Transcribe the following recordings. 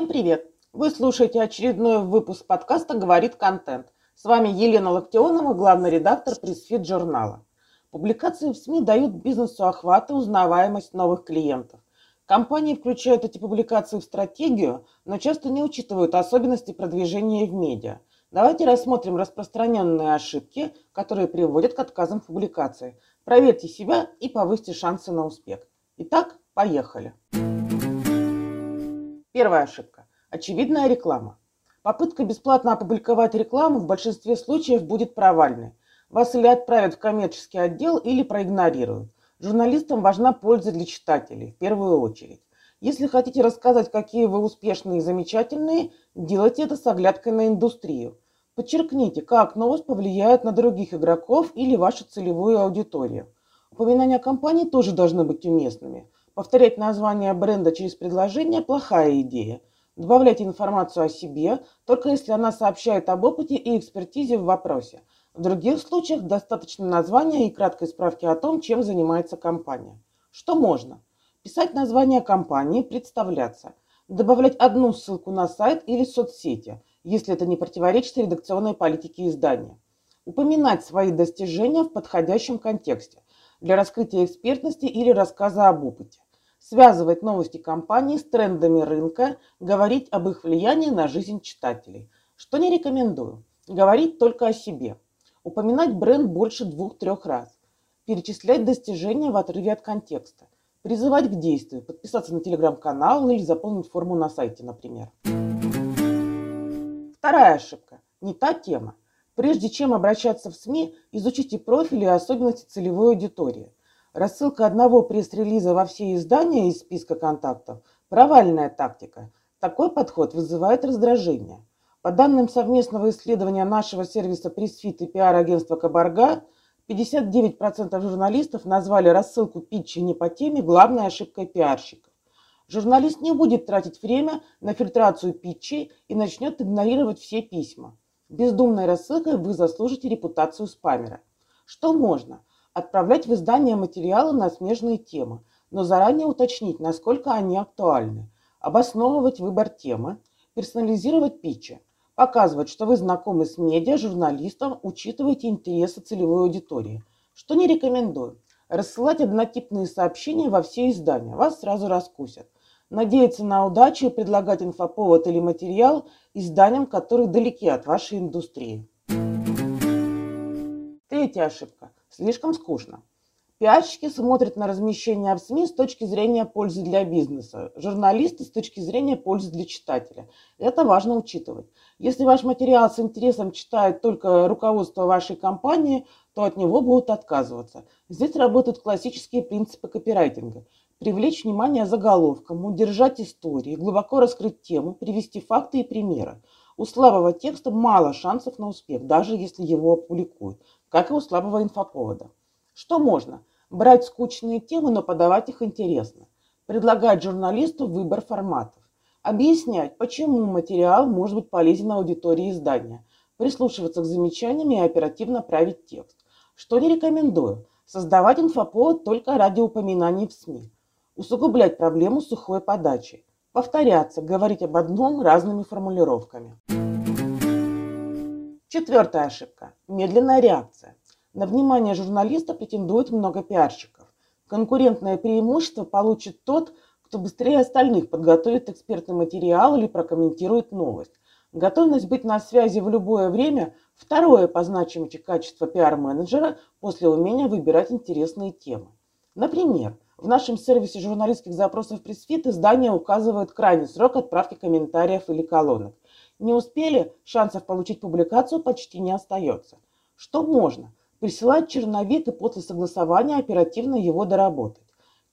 Всем привет! Вы слушаете очередной выпуск подкаста «Говорит контент». С вами Елена Локтионова, главный редактор пресс-фит журнала. Публикации в СМИ дают бизнесу охват и узнаваемость новых клиентов. Компании включают эти публикации в стратегию, но часто не учитывают особенности продвижения в медиа. Давайте рассмотрим распространенные ошибки, которые приводят к отказам в публикации. Проверьте себя и повысьте шансы на успех. Итак, поехали. Первая ошибка. Очевидная реклама. Попытка бесплатно опубликовать рекламу в большинстве случаев будет провальной. Вас или отправят в коммерческий отдел, или проигнорируют. Журналистам важна польза для читателей, в первую очередь. Если хотите рассказать, какие вы успешные и замечательные, делайте это с оглядкой на индустрию. Подчеркните, как новость повлияет на других игроков или вашу целевую аудиторию. Упоминания компании тоже должны быть уместными. Повторять название бренда через предложение – плохая идея. Добавляйте информацию о себе, только если она сообщает об опыте и экспертизе в вопросе. В других случаях достаточно названия и краткой справки о том, чем занимается компания. Что можно? Писать название компании, представляться. Добавлять одну ссылку на сайт или соцсети, если это не противоречит редакционной политике издания. Упоминать свои достижения в подходящем контексте для раскрытия экспертности или рассказа об опыте. Связывать новости компании с трендами рынка, говорить об их влиянии на жизнь читателей. Что не рекомендую. Говорить только о себе. Упоминать бренд больше двух-трех раз. Перечислять достижения в отрыве от контекста. Призывать к действию, подписаться на телеграм-канал или заполнить форму на сайте, например. Вторая ошибка. Не та тема. Прежде чем обращаться в СМИ, изучите профили и особенности целевой аудитории. Рассылка одного пресс-релиза во все издания из списка контактов – провальная тактика. Такой подход вызывает раздражение. По данным совместного исследования нашего сервиса пресс-фит и пиар-агентства Кабарга, 59% журналистов назвали рассылку питча не по теме главной ошибкой пиарщиков. Журналист не будет тратить время на фильтрацию питчей и начнет игнорировать все письма. Бездумной рассылкой вы заслужите репутацию спамера. Что можно? Отправлять в издание материалы на смежные темы, но заранее уточнить, насколько они актуальны. Обосновывать выбор темы, персонализировать питчи, показывать, что вы знакомы с медиа, журналистом, учитываете интересы целевой аудитории. Что не рекомендую. Рассылать однотипные сообщения во все издания. Вас сразу раскусят надеяться на удачу и предлагать инфоповод или материал изданиям, которые далеки от вашей индустрии. Третья ошибка. Слишком скучно. Пиарщики смотрят на размещение в СМИ с точки зрения пользы для бизнеса, журналисты с точки зрения пользы для читателя. Это важно учитывать. Если ваш материал с интересом читает только руководство вашей компании, то от него будут отказываться. Здесь работают классические принципы копирайтинга привлечь внимание заголовком, удержать истории, глубоко раскрыть тему, привести факты и примеры. У слабого текста мало шансов на успех, даже если его опубликуют, как и у слабого инфоповода. Что можно? Брать скучные темы, но подавать их интересно. Предлагать журналисту выбор форматов. Объяснять, почему материал может быть полезен аудитории издания. Прислушиваться к замечаниям и оперативно править текст. Что не рекомендую? Создавать инфоповод только ради упоминаний в СМИ усугублять проблему сухой подачи, повторяться, говорить об одном разными формулировками. Четвертая ошибка – медленная реакция. На внимание журналиста претендует много пиарщиков. Конкурентное преимущество получит тот, кто быстрее остальных подготовит экспертный материал или прокомментирует новость. Готовность быть на связи в любое время – второе по значимости качество пиар-менеджера после умения выбирать интересные темы. Например, в нашем сервисе журналистских запросов пресс-фит издание указывает крайний срок отправки комментариев или колонок. Не успели, шансов получить публикацию почти не остается. Что можно? Присылать черновик и после согласования оперативно его доработать.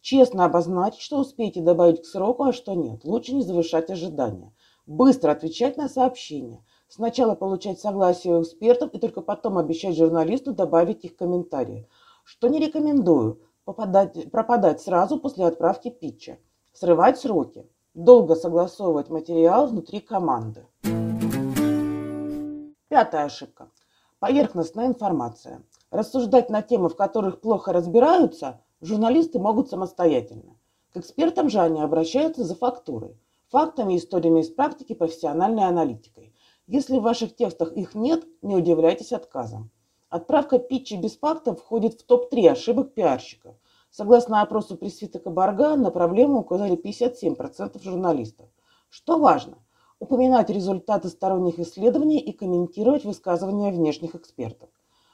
Честно обозначить, что успеете добавить к сроку, а что нет. Лучше не завышать ожидания. Быстро отвечать на сообщения. Сначала получать согласие у экспертов и только потом обещать журналисту добавить их комментарии. Что не рекомендую попадать, пропадать сразу после отправки питча, срывать сроки, долго согласовывать материал внутри команды. Пятая ошибка. Поверхностная информация. Рассуждать на темы, в которых плохо разбираются, журналисты могут самостоятельно. К экспертам же они обращаются за фактурой. фактами, историями из практики, профессиональной аналитикой. Если в ваших текстах их нет, не удивляйтесь отказам. Отправка питча без фактов входит в топ-3 ошибок пиарщиков. Согласно опросу Пресвита Кабарга, на проблему указали 57% журналистов. Что важно? Упоминать результаты сторонних исследований и комментировать высказывания внешних экспертов.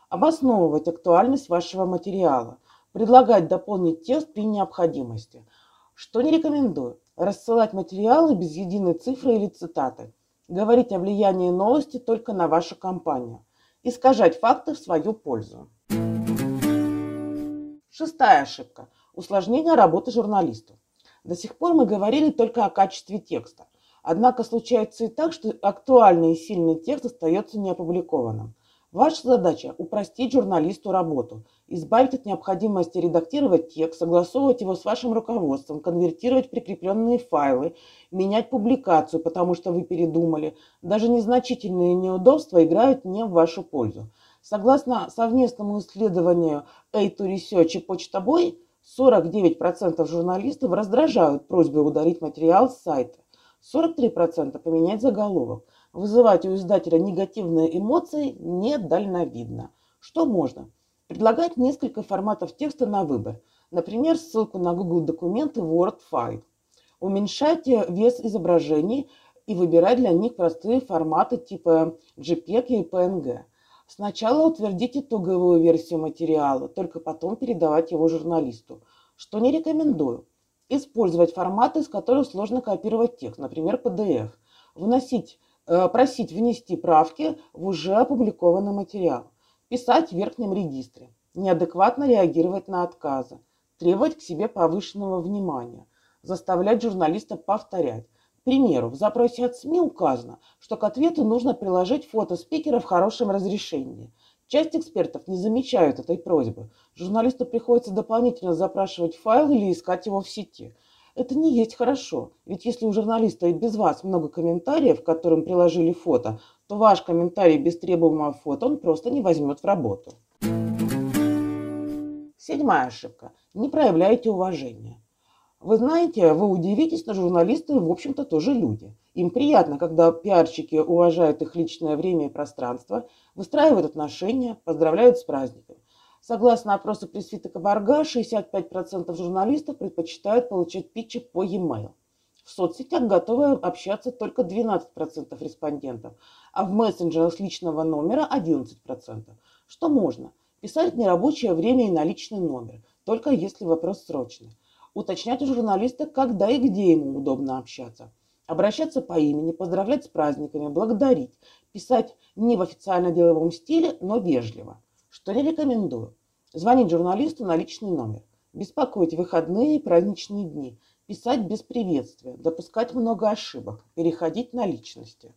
Обосновывать актуальность вашего материала. Предлагать дополнить текст при необходимости. Что не рекомендую? Рассылать материалы без единой цифры или цитаты. Говорить о влиянии новости только на вашу компанию искажать факты в свою пользу. Шестая ошибка – усложнение работы журналистов. До сих пор мы говорили только о качестве текста. Однако случается и так, что актуальный и сильный текст остается неопубликованным. Ваша задача – упростить журналисту работу, избавить от необходимости редактировать текст, согласовывать его с вашим руководством, конвертировать прикрепленные файлы, менять публикацию, потому что вы передумали. Даже незначительные неудобства играют не в вашу пользу. Согласно совместному исследованию A2 Research и Почта Бой, 49% журналистов раздражают просьбы удалить материал с сайта, 43% поменять заголовок, Вызывать у издателя негативные эмоции недальновидно. Что можно? Предлагать несколько форматов текста на выбор. Например, ссылку на Google документы Word файл. Уменьшайте вес изображений и выбирать для них простые форматы типа JPEG и PNG. Сначала утвердите итоговую версию материала, только потом передавать его журналисту. Что не рекомендую. Использовать форматы, из которых сложно копировать текст, например, PDF. Вносить Э, просить внести правки в уже опубликованный материал, писать в верхнем регистре, неадекватно реагировать на отказы, требовать к себе повышенного внимания, заставлять журналиста повторять. К примеру, в запросе от СМИ указано, что к ответу нужно приложить фото спикера в хорошем разрешении. Часть экспертов не замечают этой просьбы. Журналисту приходится дополнительно запрашивать файл или искать его в сети – это не есть хорошо. Ведь если у журналиста и без вас много комментариев, к которым приложили фото, то ваш комментарий без требуемого фото он просто не возьмет в работу. Седьмая ошибка. Не проявляйте уважения. Вы знаете, вы удивитесь, но журналисты, в общем-то, тоже люди. Им приятно, когда пиарщики уважают их личное время и пространство, выстраивают отношения, поздравляют с праздником. Согласно опросу Пресвита Кабарга, 65% журналистов предпочитают получать питчи по e-mail. В соцсетях готовы общаться только 12% респондентов, а в мессенджерах с личного номера 11%. Что можно? Писать в нерабочее время и на личный номер, только если вопрос срочный. Уточнять у журналиста, когда и где ему удобно общаться. Обращаться по имени, поздравлять с праздниками, благодарить. Писать не в официально-деловом стиле, но вежливо. Что не рекомендую? Звонить журналисту на личный номер. Беспокоить выходные и праздничные дни. Писать без приветствия. Допускать много ошибок. Переходить на личности.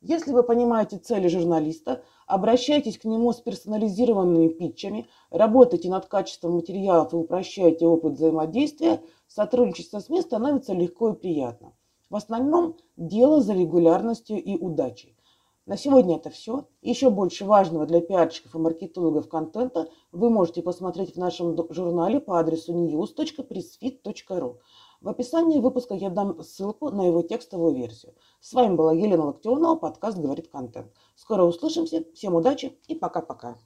Если вы понимаете цели журналиста, обращайтесь к нему с персонализированными питчами, работайте над качеством материалов и упрощаете опыт взаимодействия, сотрудничество с СМИ становится легко и приятно. В основном дело за регулярностью и удачей. На сегодня это все. Еще больше важного для пиарщиков и маркетологов контента вы можете посмотреть в нашем журнале по адресу news.pressfit.ru. В описании выпуска я дам ссылку на его текстовую версию. С вами была Елена Локтионова, подкаст «Говорит контент». Скоро услышимся, всем удачи и пока-пока.